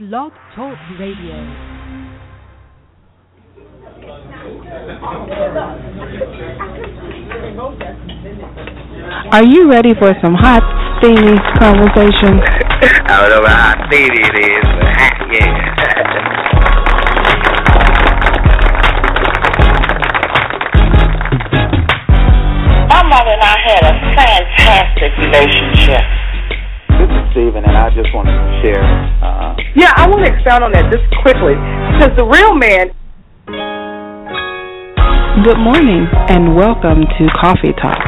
Blog Talk Radio. Are you ready for some hot, steamy conversation? I don't know how steamy it is, but hot, yeah. My mother and I had a fantastic relationship. This is Steven, and I just want to share. Uh, Yeah, I want to expound on that just quickly because the real man Good morning and welcome to Coffee Talk.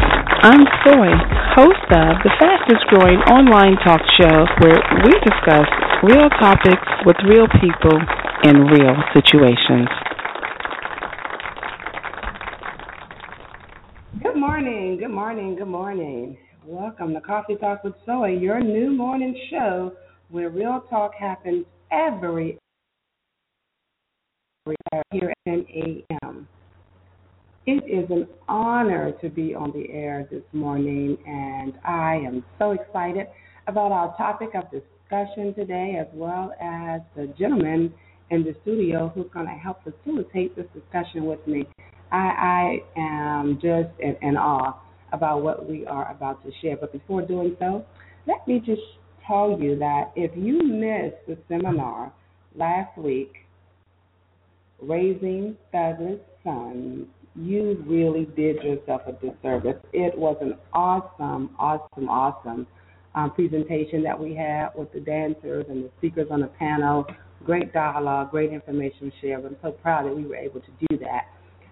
I'm Soy, host of the fastest growing online talk show where we discuss real topics with real people in real situations. Good morning, good morning, good morning. Welcome to Coffee Talk with Soy, your new morning show where real talk happens every here at 10 a.m. It is an honor to be on the air this morning, and I am so excited about our topic of discussion today, as well as the gentleman in the studio who's going to help facilitate this discussion with me. I, I am just in, in awe about what we are about to share. But before doing so, let me just tell you that if you missed the seminar last week, Raising Fabulous Sons, you really did yourself a disservice. It was an awesome, awesome, awesome um, presentation that we had with the dancers and the speakers on the panel. Great dialogue, great information shared. I'm so proud that we were able to do that.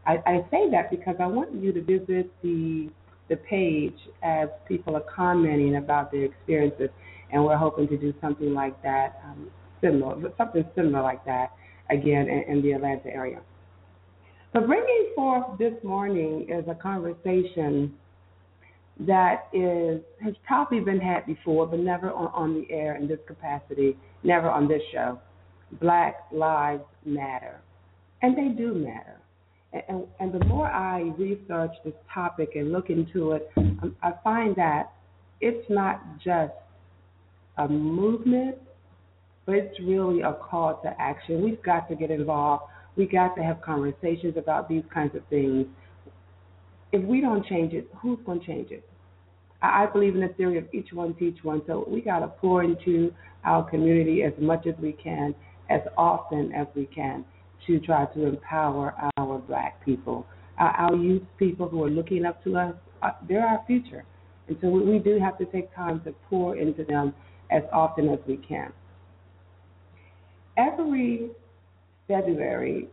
I, I say that because I want you to visit the the page as people are commenting about their experiences, and we're hoping to do something like that, um, similar, something similar like that again in, in the Atlanta area. But bringing forth this morning is a conversation that is has probably been had before, but never on, on the air in this capacity, never on this show. Black lives matter, and they do matter. And, and the more I research this topic and look into it, um, I find that it's not just a movement, but it's really a call to action. We've got to get involved. We got to have conversations about these kinds of things. If we don't change it, who's going to change it? I believe in the theory of each one teach one. So we got to pour into our community as much as we can, as often as we can, to try to empower our black people, our, our youth people who are looking up to us. Uh, they're our future, and so we, we do have to take time to pour into them as often as we can. Every February,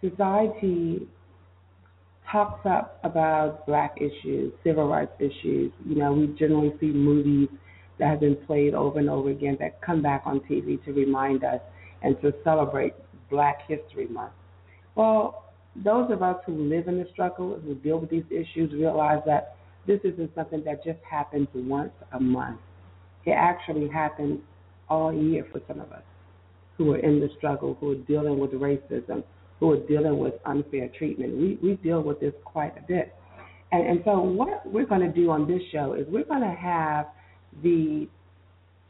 society talks up about black issues, civil rights issues. You know, we generally see movies that have been played over and over again that come back on TV to remind us and to celebrate Black History Month. Well, those of us who live in the struggle, who deal with these issues, realize that this isn't something that just happens once a month. It actually happens all year for some of us who are in the struggle, who are dealing with racism, who are dealing with unfair treatment. We we deal with this quite a bit. And and so what we're going to do on this show is we're going to have the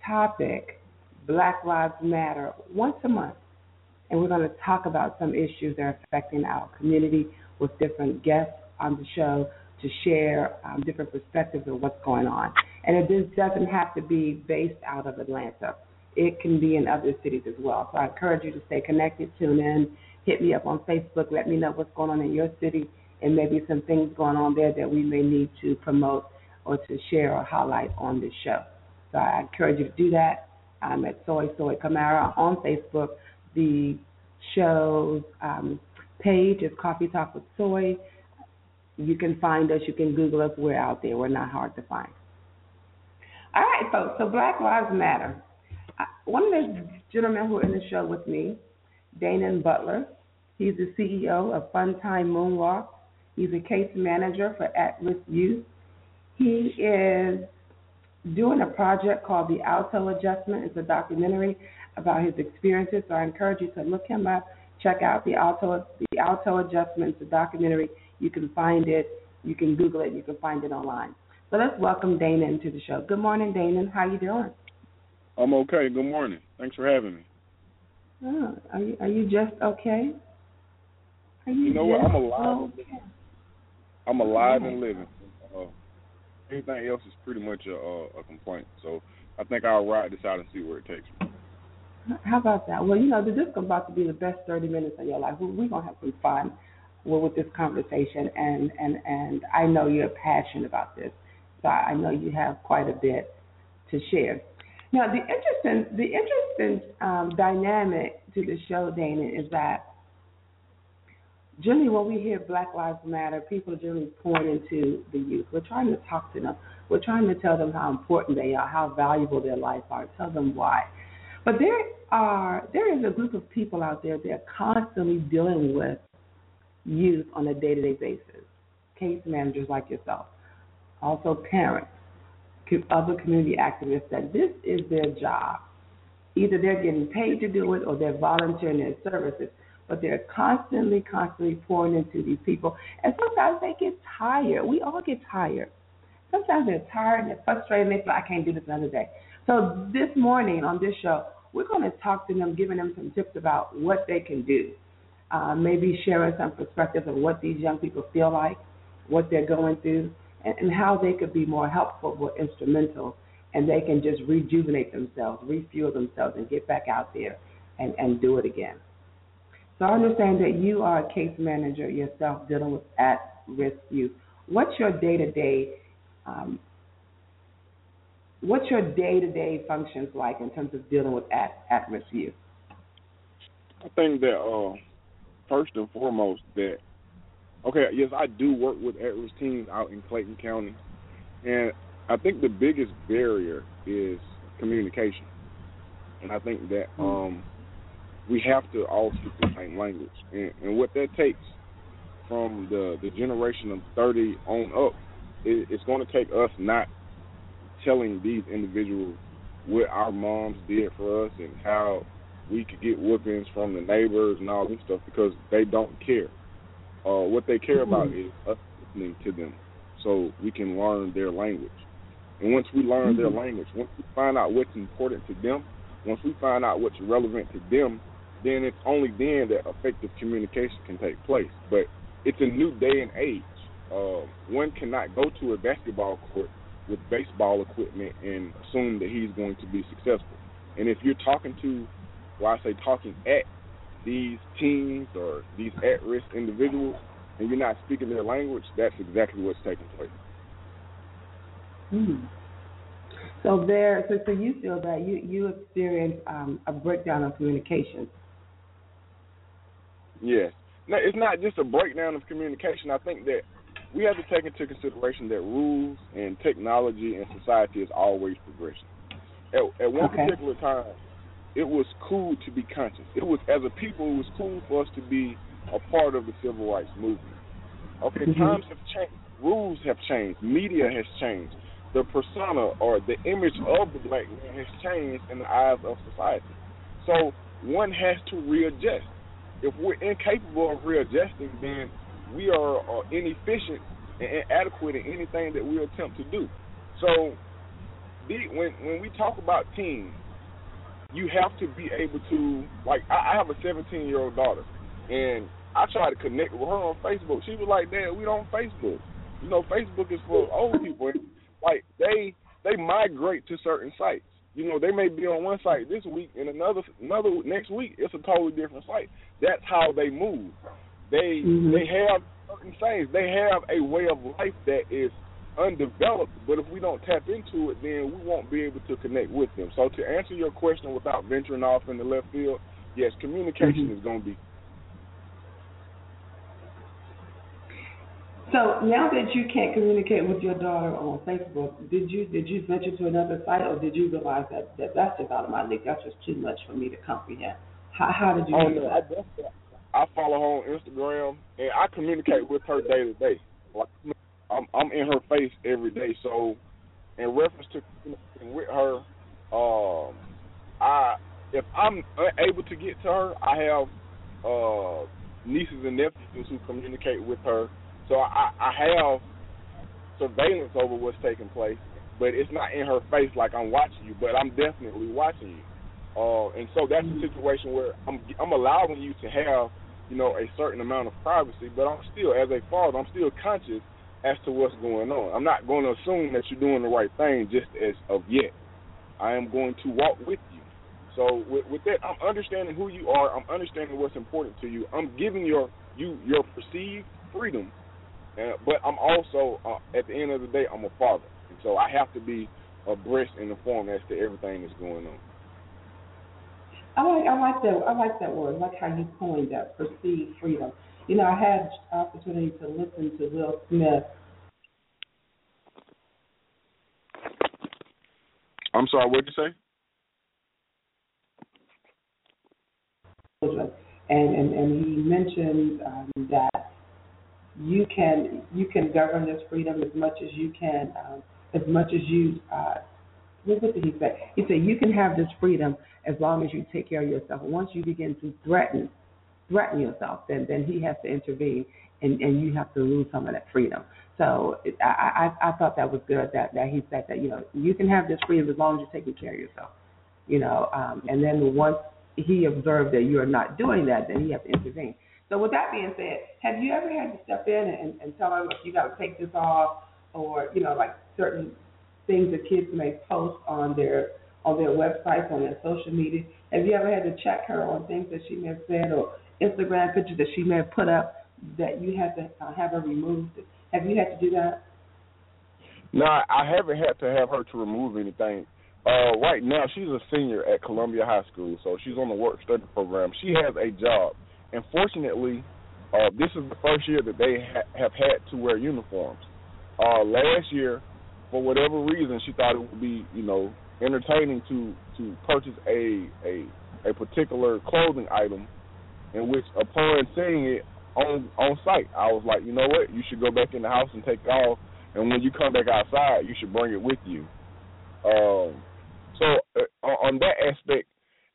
topic Black Lives Matter once a month. And we're going to talk about some issues that are affecting our community with different guests on the show to share um, different perspectives of what's going on. And it doesn't have to be based out of Atlanta. It can be in other cities as well. So I encourage you to stay connected, tune in, hit me up on Facebook, let me know what's going on in your city and maybe some things going on there that we may need to promote or to share or highlight on this show. So I encourage you to do that. I'm at Soy Soy Camara on Facebook. The show's um, page is Coffee Talk with Soy. You can find us. You can Google us. We're out there. We're not hard to find. All right, folks. So Black Lives Matter. One of the gentlemen who are in the show with me, Danon Butler. He's the CEO of Fun Time Moonwalk. He's a case manager for at-risk youth. He is doing a project called The Alto Adjustment. It's a documentary about his experiences. So I encourage you to look him up, check out the Alto the Alto Adjustment. It's a documentary. You can find it. You can Google it. You can find it online. So let's welcome Dana into the show. Good morning, Dana. How you doing? I'm okay. Good morning. Thanks for having me. Oh, are you are you just okay? Are you, You know what? I'm alive. Okay? I'm alive and living. Uh, anything else is pretty much a, a, complaint. So I think I'll ride this out and see where it takes me. How about that? Well, you know, this is about to be the best 30 minutes of your life. We- We're going to have some fun with with this conversation, and, and, and I know you're passionate about this, so I know you have quite a bit to share. Now, the interesting, the interesting um, dynamic to the show, Dana, is that generally when we hear Black Lives Matter, people generally pouring into the youth. We're trying to talk to them. We're trying to tell them how important they are, how valuable their lives are, tell them why. But there are there is a group of people out there that are constantly dealing with youth on a day to day basis. Case managers like yourself, also parents, other community activists that this is their job. Either they're getting paid to do it or they're volunteering their services, but they're constantly, constantly pouring into these people. And sometimes they get tired. We all get tired. Sometimes they're tired and they're frustrated and they feel, I can't do this another day. So this morning on this show, we're going to talk to them, giving them some tips about what they can do. Uh, maybe sharing some perspectives of what these young people feel like, what they're going through, and, and how they could be more helpful, more instrumental, and they can just rejuvenate themselves, refuel themselves, and get back out there and, and do it again. So I understand that you are a case manager yourself dealing with at-risk youth. What's your day-to-day um, what's your day-to-day functions like in terms of dealing with at at-risk youth? I think that uh, first and foremost that okay, yes, I do work with at-risk teens out in Clayton County, and I think the biggest barrier is communication, and I think that um, we have to all speak the same language, and, and what that takes from the the generation of 30 on up, it, it's going to take us not telling these individuals what our moms did for us and how we could get whoopings from the neighbors and all this stuff because they don't care. Uh, what they care about is us listening to them so we can learn their language. And once we learn their language, once we find out what's important to them, once we find out what's relevant to them, then it's only then that effective communication can take place. But it's a new day and age. Uh, one cannot go to a basketball court with baseball equipment and assume that he's going to be successful. And if you're talking to, well, I say talking at these teens or these at-risk individuals, and you're not speaking their language, that's exactly what's taking place. Mm. So there, so, so you feel that you you experience um, a breakdown of communication. Yes. No, it's not just a breakdown of communication. I think that we have to take into consideration that rules and technology and society is always progressing. At, at one Okay. particular time, it was cool to be conscious. It was, as a people, it was cool for us to be a part of the civil rights movement. Okay, Mhm. times have changed. Rules have changed. Media has changed. The persona or the image of the black man has changed in the eyes of society. So one has to readjust. If we're incapable of readjusting, then we are uh, inefficient and inadequate in anything that we attempt to do. So when when we talk about teens, you have to be able to like I, I have a 17 year old daughter, and I try to connect with her on Facebook. She was like, "Dad, we don't Facebook. You know, Facebook is for old people. And, like they they migrate to certain sites. You know, they may be on one site this week, and another another next week it's a totally different site. That's how they move. They Mhm. they have certain things. They have a way of life that is undeveloped. But if we don't tap into it, then we won't be able to connect with them. So to answer your question without venturing off in the left field, yes, communication Mhm. is going to be So now that you can't communicate with your daughter on Facebook, did you did you venture to another site, or did you realize that, that that's just out of my league? That's just too much for me to comprehend. How how did you Oh do no, I that? I follow her on Instagram and I communicate with her day to day. Like I'm I'm in her face every day. So in reference to with her, um I if I'm able to get to her, I have uh nieces and nephews who communicate with her. So I, I have surveillance over what's taking place. but it's not in her face like I'm watching you, but I'm definitely watching you. Uh, and so that's a situation where I'm I'm allowing you to have, you know, a certain amount of privacy, but I'm still, as a father, I'm still conscious as to what's going on. I'm not going to assume that you're doing the right thing just as of yet. I am going to walk with you. So with, with that, I'm understanding who you are. I'm understanding what's important to you. I'm giving your you your perceived freedom, uh, but I'm also uh, at the end of the day, I'm a father, and so I have to be abreast and informed as to everything that's going on. I like I like that I like that word. I like how you coined that perceived freedom. You know, I had opportunity to listen to Will Smith. I'm sorry, what did you say? children, and and, and he mentioned um, that you can you can govern this freedom as much as you can, um, as much as you. Uh, what did he say? He said you can have this freedom as long as you take care of yourself. Once you begin to threaten threaten yourself, then then he has to intervene, and and you have to lose some of that freedom. So I, I I thought that was good that that he said that you know you can have this freedom as long as you're taking care of yourself, you know. Um, and then once he observed that you are not doing that, then he has to intervene. So with that being said, have you ever had to step in and, and tell him, you got to take this off, or you know, like certain things that kids may post on their on their websites, on their social media? Have you ever had to check her on things that she may have said or Instagram pictures that she may have put up that you had to uh, have her removed? Have you had to do that? No, I haven't had to have her to remove anything. Uh, right now, she's a senior at Columbia High School, so she's on the work study program. She has a job, and fortunately, uh, this is the first year that they ha- have had to wear uniforms. Uh, last year, for whatever reason, she thought it would be, you know, entertaining to to purchase a a a particular clothing item, in which upon seeing it on on site, I was like, you know what, you should go back in the house and take it off, and when you come back outside, you should bring it with you. Um, so uh, on that aspect,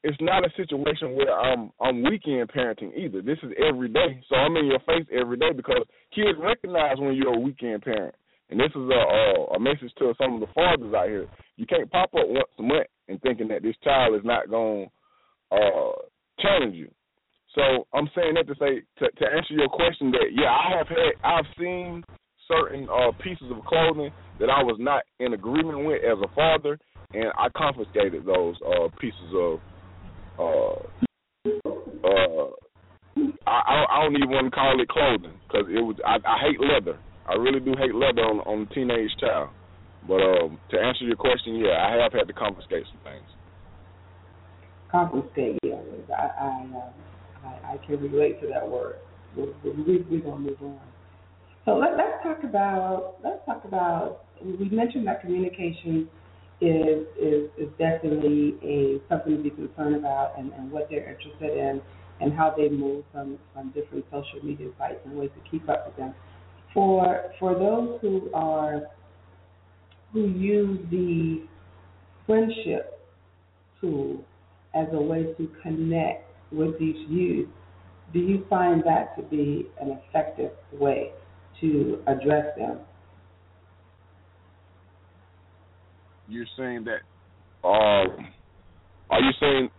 it's not a situation where I'm I'm weekend parenting either. This is every day, so I'm in your face every day because kids recognize when you're a weekend parent. And this is a a, message to some of the fathers out here. You can't pop up once a month and thinking that this child is not going to uh, challenge you. So I'm saying that to say to, to answer your question that yeah I have had I've seen certain uh, pieces of clothing that I was not in agreement with as a father, and I confiscated those uh, pieces of. Uh, uh, I, I don't even want to call it clothing because it was. I, I hate leather. I really do hate leather on on a teenage child. But um, to answer your question, yeah, I have had to confiscate some things. Confiscate, yeah. I I, uh, I, I can relate to that word. We're, we're, we're gonna move on. So let, let's talk about let's talk about. We mentioned that communication is is is definitely a something to be concerned about, and, and what they're interested in, and how they move from from different social media sites and ways to keep up with them. For for those who are who use the friendship tool as a way to connect with these youth, do you find that to be an effective way to address them? You're saying that. Um, are you saying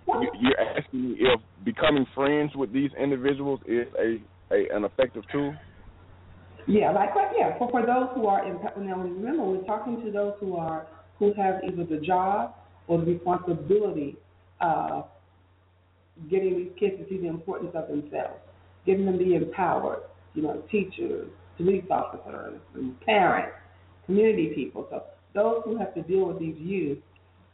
you're asking me if becoming friends with these individuals is a, a an effective tool? Yeah, like yeah. For for those who are in now remember we're talking to those who are who have either the job or the responsibility of getting these kids to see the importance of themselves, getting them to be empowered. You know, teachers, police officers, and parents, community people. So those who have to deal with these youth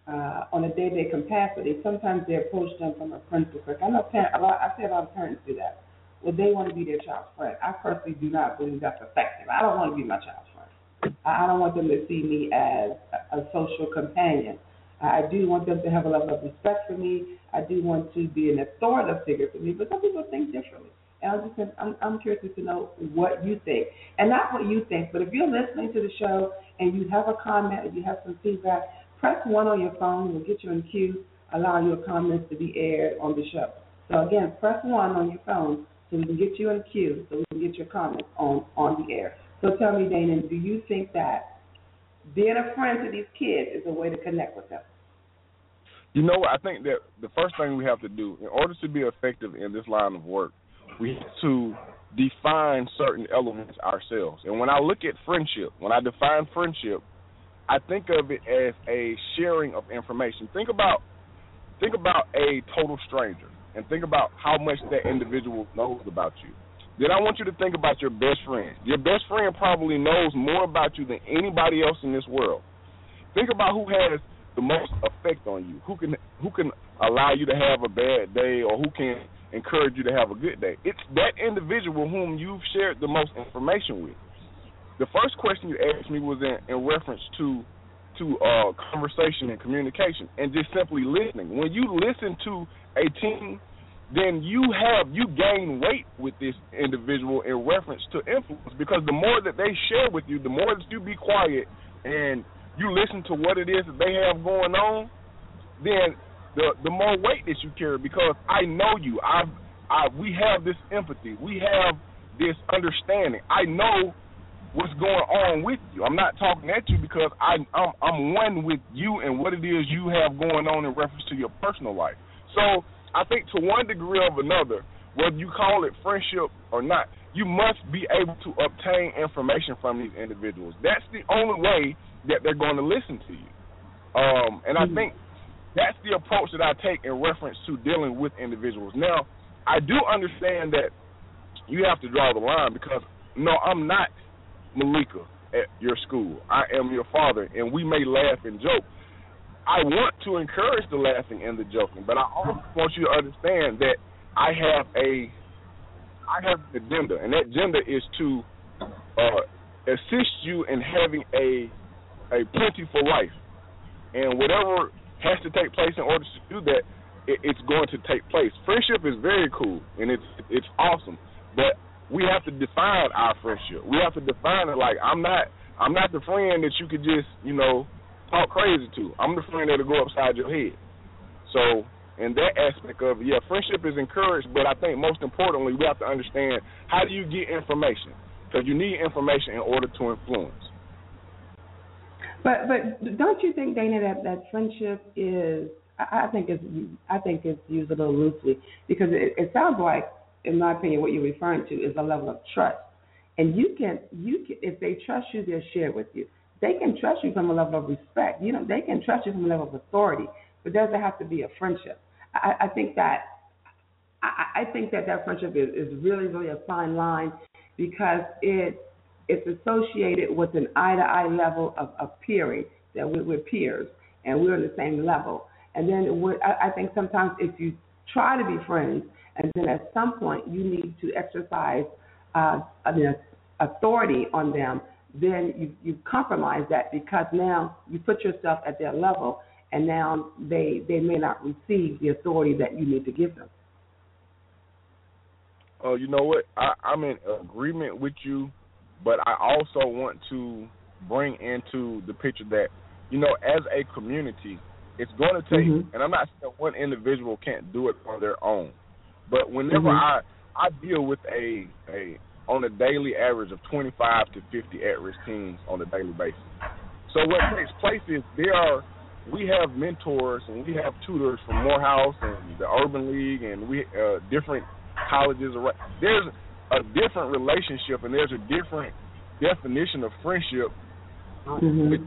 uh, on a day-to-day capacity, sometimes they approach them from a perspective. I know parents, a lot, I see a lot of parents do that. Well, they want to be their child's friend. I personally do not believe that's effective. I don't want to be my child's friend. I don't want them to see me as a social companion. I do want them to have a level of respect for me. I do want to be an authoritative figure for me, but some people think differently. And I'm just I'm, I'm curious to know what you think, and not what you think, but if you're listening to the show and you have a comment or you have some feedback, press one on your phone. We'll get you in queue, allow your comments to be aired on the show. So again, press one on your phone so we can get you in queue, so we can get your comments on on the air. So tell me, Dana, do you think that being a friend to these kids is a way to connect with them. You know? I think that the first thing we have to do, in order to be effective in this line of work, we have to define certain elements ourselves. And when I look at friendship, when I define friendship, I think of it as a sharing of information. Think about think about a total stranger and think about how much that individual knows about you. Then I want you to think about your best friend. Your best friend probably knows more about you than anybody else in this world. Think about who has the most effect on you, who can who can allow you to have a bad day or who can encourage you to have a good day. It's that individual whom you've shared the most information with. The first question you asked me was in, in reference to to uh, conversation and communication and just simply listening. When you listen to a team, then you have you gain weight with this individual in reference to influence because the more that they share with you, the more that you be quiet and you listen to what it is that they have going on, then the the more weight that you carry because I know you. I I we have this empathy. We have this understanding. I know what's going on with you. I'm not talking at you because I I'm I'm one with you and what it is you have going on in reference to your personal life. So I think to one degree or another, whether you call it friendship or not, you must be able to obtain information from these individuals. That's the only way that they're going to listen to you. Um, and I mm-hmm. think that's the approach that I take in reference to dealing with individuals. Now, I do understand that you have to draw the line because no, I'm not Malika at your school. I am your father, and we may laugh and joke. I want to encourage the laughing and the joking, but I also want you to understand that I have a I have an agenda, and that agenda is to uh, assist you in having a a plentiful life, and whatever has to take place in order to do that, it, it's going to take place. Friendship is very cool and it's it's awesome, but we have to define our friendship. We have to define it like I'm not I'm not the friend that you could just you know talk crazy to. I'm the friend that'll go upside your head. So in that aspect of yeah, friendship is encouraged, but I think most importantly we have to understand how do you get information because you need information in order to influence. But but don't you think, Dana, that that friendship is I, I think it's I think it's used a little loosely because it, it sounds like, in my opinion, what you're referring to is a level of trust. And you can you can if they trust you, they'll share with you. They can trust you from a level of respect. You know, they can trust you from a level of authority, but does it have to be a friendship? I, I think that I, I think that that friendship is, is really really a fine line because it it's associated with an eye to eye level of, of that we're, we're, peers and we're on the same level. And then I, I think sometimes if you try to be friends, and then at some point you need to exercise uh, an authority on them, then you, you compromise that because now you put yourself at their level, and now they they may not receive the authority that you need to give them. Oh, you know what? I, I'm in agreement with you but I also want to bring into the picture that you know, as a community, it's going to take. Mm-hmm. And I'm not saying one individual can't do it on their own, but whenever mm-hmm. I I deal with a a on a daily average of 25 to 50 at-risk teens on a daily basis. So what takes place is there are we have mentors and we have tutors from Morehouse and the Urban League and we uh, different colleges. There's a different relationship and there's a different definition of friendship mm-hmm. with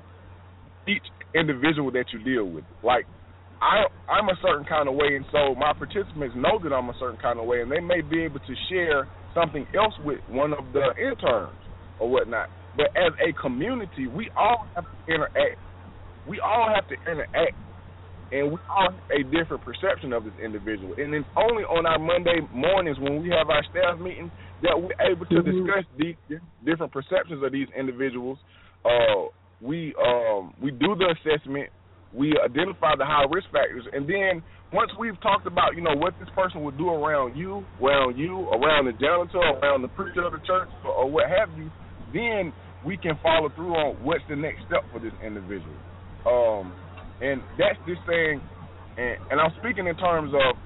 each individual that you deal with. Like I I'm a certain kind of way and so my participants know that I'm a certain kind of way and they may be able to share something else with one of the interns or whatnot. But as a community we all have to interact. We all have to interact and we all have a different perception of this individual. And it's only on our Monday mornings when we have our staff meeting that we're able to mm-hmm. discuss these different perceptions of these individuals. Uh, we um, we do the assessment, we identify the high risk factors, and then once we've talked about you know what this person would do around you, around you, around the janitor, around the preacher of the church, or, or what have you, then we can follow through on what's the next step for this individual. Um, and that's just saying, and, and I'm speaking in terms of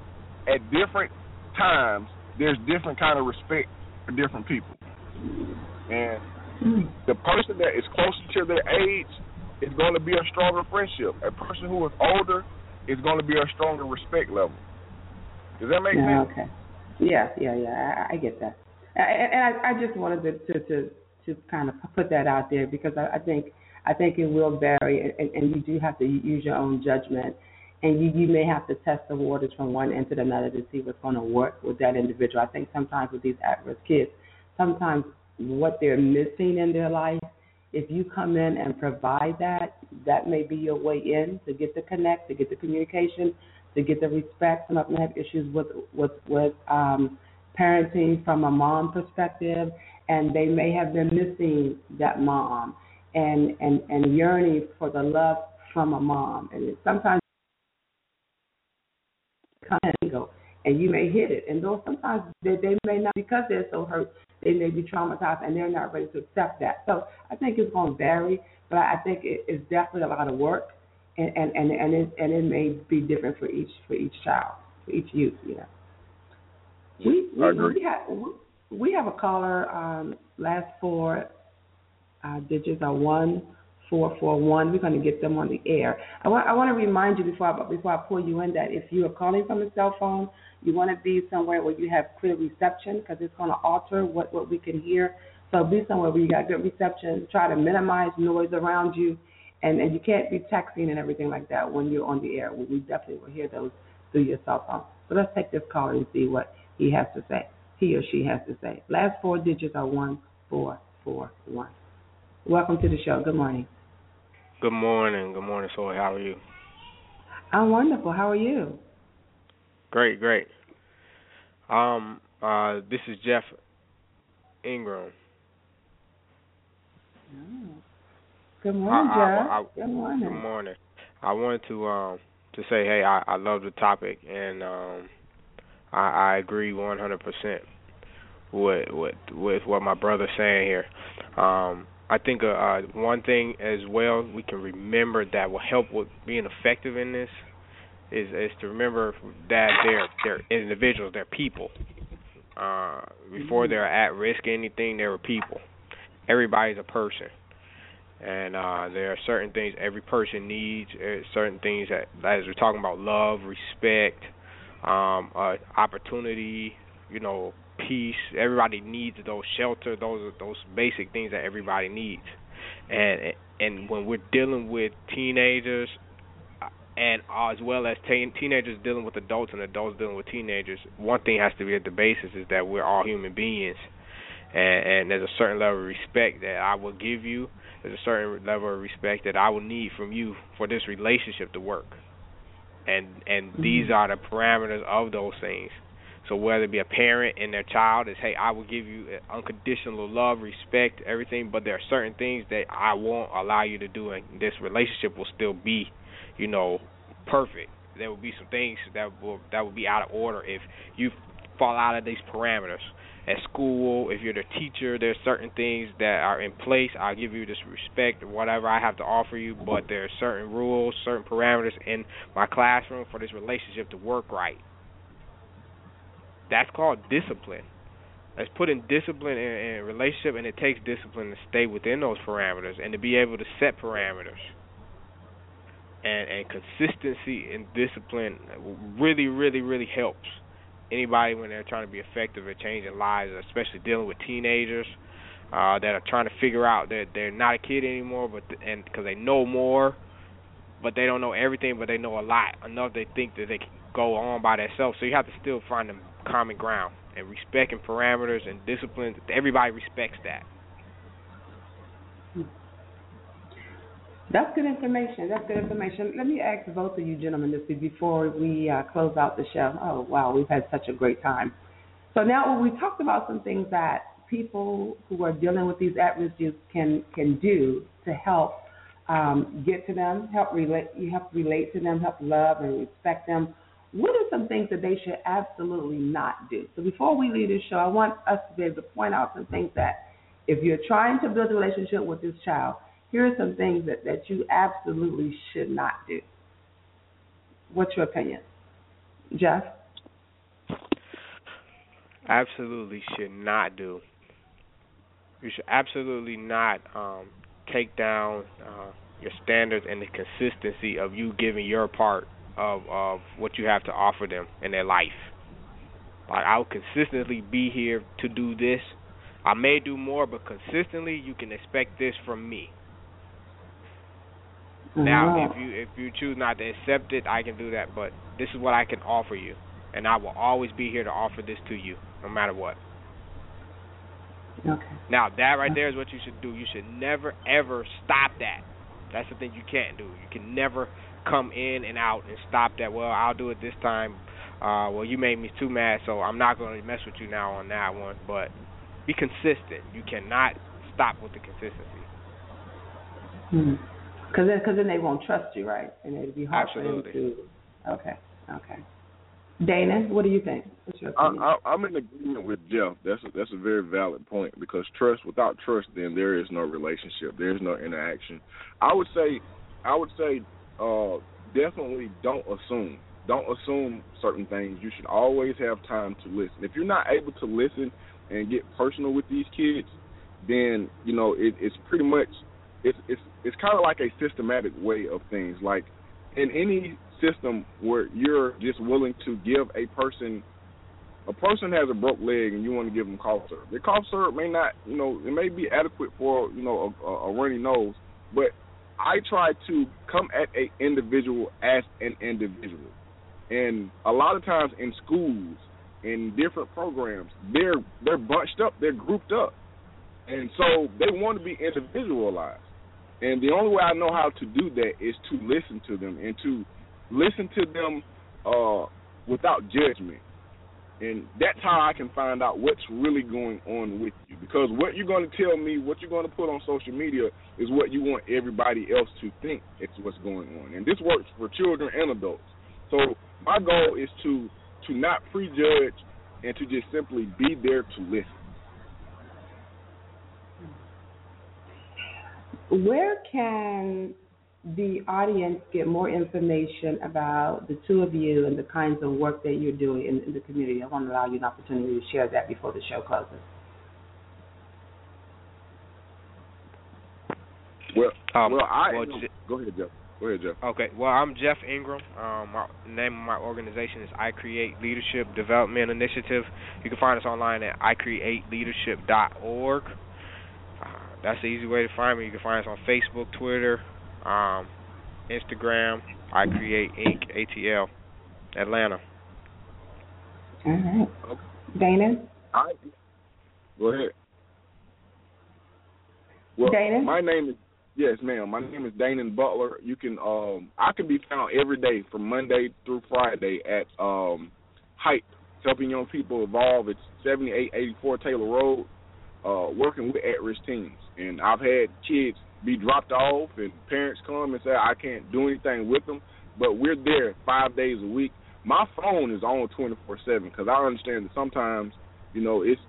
at different times there's different kind of respect for different people. And Mm. the person that is closer to their age is going to be a stronger friendship. A person who is older is going to be a stronger respect level. Does that make yeah, sense? Okay. Yeah, yeah, yeah. I, I get that, and, and I, I just wanted to, to to to kind of put that out there because I, I think I think it will vary, and, and you do have to use your own judgment, and you you may have to test the waters from one end to another to see what's going to work with that individual. I think sometimes with these at-risk kids, sometimes what they're missing in their life if you come in and provide that, that may be your way in to get the connect, to get the communication, to get the respect. Some of them have issues with with with um, parenting from a mom perspective, and they may have been missing that mom and and and yearning for the love from a mom. And it, sometimes come and go, and you may hit it. And though sometimes they, they may not because they're so hurt, they may be traumatized and they're not ready to accept that. So I think it's going to vary, but I think it, it's definitely a lot of work, and and and and it, and it may be different for each for each child, for each youth. You know. We we, we have we have a caller. Um, last four uh, digits are one four four one. We're going to get them on the air. I want I want to remind you before I, before I pull you in that if you are calling from a cell phone, you want to be somewhere where you have clear reception because it's going to alter what what we can hear. So be somewhere where you got good reception. Try to minimize noise around you, and and you can't be texting and everything like that when you're on the air. We definitely will hear those through your cell phone. So let's take this caller and see what he has to say. He or she has to say. Last four digits are one four four one. Welcome to the show. Good morning. Good morning. Good morning, Soy. How are you? I'm wonderful. How are you? Great, great. Um, uh, this is Jeff Ingram. Oh. Good morning, I- I- Jeff. I- good morning. Good morning. I wanted to um to say, hey, I, I love the topic, and um, I, I agree 100% with with with what my brother's saying here. Um, I think uh, uh, one thing as well we can remember that will help with being effective in this is is to remember that they're they're individuals, they're people. Uh, before they're at risk of anything, they're people. Everybody's a person, and uh, there are certain things every person needs. uh, Certain things that, as we're talking about, love, respect, um, uh, opportunity, you know, peace. Everybody needs those shelter. Those are those basic things that everybody needs. And and when we're dealing with teenagers, uh, and as well as teen, teenagers dealing with adults and adults dealing with teenagers, one thing has to be at the basis is that we're all human beings, and, and there's a certain level of respect that I will give you. There's a certain level of respect that I will need from you for this relationship to work, and and these are the parameters of those things. So whether it be a parent and their child is, hey, I will give you unconditional love, respect, everything, but there are certain things that I won't allow you to do, and this relationship will still be, you know, perfect. There will be some things that will that will be out of order if you fall out of these parameters. At school, if you're the teacher, there's certain things that are in place. I'll give you this respect, whatever I have to offer you, but there are certain rules, certain parameters in my classroom for this relationship to work right. That's called discipline. That's putting discipline in, in a relationship, and it takes discipline to stay within those parameters and to be able to set parameters. And and consistency and discipline really, really, really helps anybody when they're trying to be effective at changing lives, especially dealing with teenagers uh, that are trying to figure out that they're not a kid anymore, but th- and because they know more, but they don't know everything, but they know a lot enough. They think that they can go on by themselves. So you have to still find them common ground and respecting parameters and discipline. Everybody respects that. That's good information. That's good information. Let me ask both of you gentlemen this before we uh, close out the show. Oh, wow, we've had such a great time. So now we talked about some things that people who are dealing with these at-risk youth can can do to help um, get to them, help relate, you help relate to them, help love and respect them. What are some things that they should absolutely not do? So before we leave this show, I want us to be able to point out some things that if you're trying to build a relationship with this child, here are some things that, that you absolutely should not do. What's your opinion? Jeff? Absolutely should not do. You should absolutely not um, take down uh, your standards, and the consistency of you giving your part of of what you have to offer them in their life. Like I'll consistently be here to do this. I may do more, but consistently you can expect this from me. Now, if you if you choose not to accept it, I can do that. But this is what I can offer you, and I will always be here to offer this to you, no matter what. Okay. Now that right there is what you should do. You should never ever stop that. That's the thing you can't do. You can never come in and out and stop that. Well, I'll do it this time. Uh, well, you made me too mad, so I'm not going to mess with you now on that one. But be consistent. You cannot stop with the consistency. Because hmm. then, cause then they won't trust you, right? And it'd be hard Absolutely. for them to. Okay. Okay. Dana, what do you think? What's your opinion? I, I, I'm in agreement with Jeff. That's a, that's a very valid point because trust without trust, then there is no relationship. There is no interaction. I would say, I would say, uh, definitely don't assume. Don't assume certain things. You should always have time to listen. If you're not able to listen and get personal with these kids, then you know it, it's pretty much it's it's it's kind of like a systematic way of things. Like in any system where you're just willing to give a person a person has a broke leg and you want to give them cough syrup. The cough syrup may not, you know, it may be adequate for, you know, a, a runny nose, but I try to come at a individual as an individual. And a lot of times in schools, in different programs, they're they're bunched up, they're grouped up. And so they want to be individualized. And the only way I know how to do that is to listen to them and to listen to them uh, without judgment. And that's how I can find out what's really going on with you. Because what you're going to tell me, what you're going to put on social media, is what you want everybody else to think it's what's going on. And this works for children and adults. So my goal is to to not prejudge and to just simply be there to listen. Where can the audience get more information about the two of you and the kinds of work that you're doing in, in the community? I want to allow you an opportunity to share that before the show closes. Well, Um, well, I well, no, J- go ahead, Jeff. Go ahead, Jeff. Okay. Well, I'm Jeff Ingram. Um, my name of my organization is I Create Leadership Development Initiative. You can find us online at icreateleadership.org. Uh, that's the easy way to find me. You can find us on Facebook, Twitter, um, Instagram. I Create Inc. ATL, Atlanta. All right. Okay. Dana? I go ahead. Well, Dana? my name is yes, ma'am. My name is Danon Butler. You can um I can be found every day from Monday through Friday at um Hype, helping young people evolve. It's seventy eight eighty four Taylor Road, uh, working with at risk teens. And I've had kids be dropped off and parents come and say I can't do anything with them, but we're there five days a week. My phone is on twenty four seven because I understand that sometimes you know it's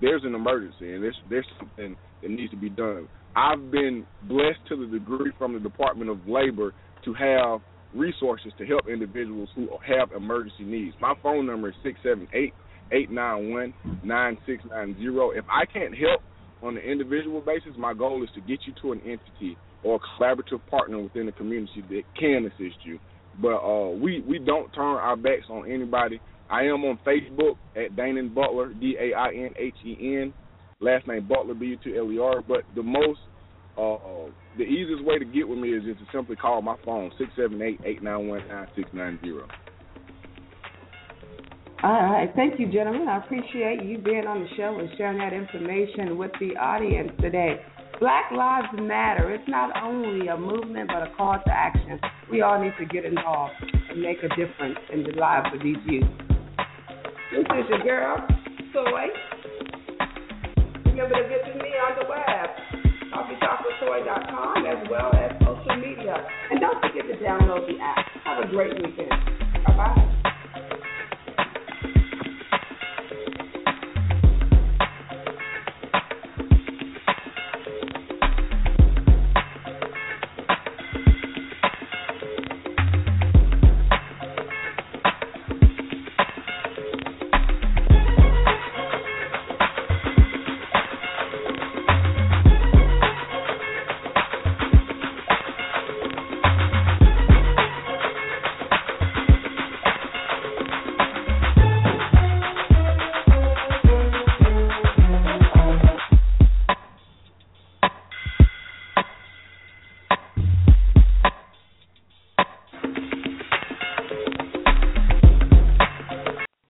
there's an emergency and there's there's something that needs to be done. I've been blessed to the degree from the Department of Labor to have resources to help individuals who have emergency needs. My phone number is six seven eight eight nine one nine six nine zero. If I can't help on an individual basis, my goal is to get you to an entity or a collaborative partner within the community that can assist you. But uh, we we don't turn our backs on anybody. I am on Facebook at Danon Butler, D A I N H E N, last name Butler, B U T L E R. But the most, uh, the easiest way to get with me is just to simply call my phone six seven eight eight nine one nine six nine zero. All right. Thank you, gentlemen. I appreciate you being on the show and sharing that information with the audience today. Black Lives Matter. It's not only a movement, but a call to action. We all need to get involved and make a difference in the lives of these youth. This is your girl, Soy. Remember to visit me on the web, coffeetalkwithsoy.com, as well as social media. And don't forget to download the app. Have a great weekend. Bye-bye.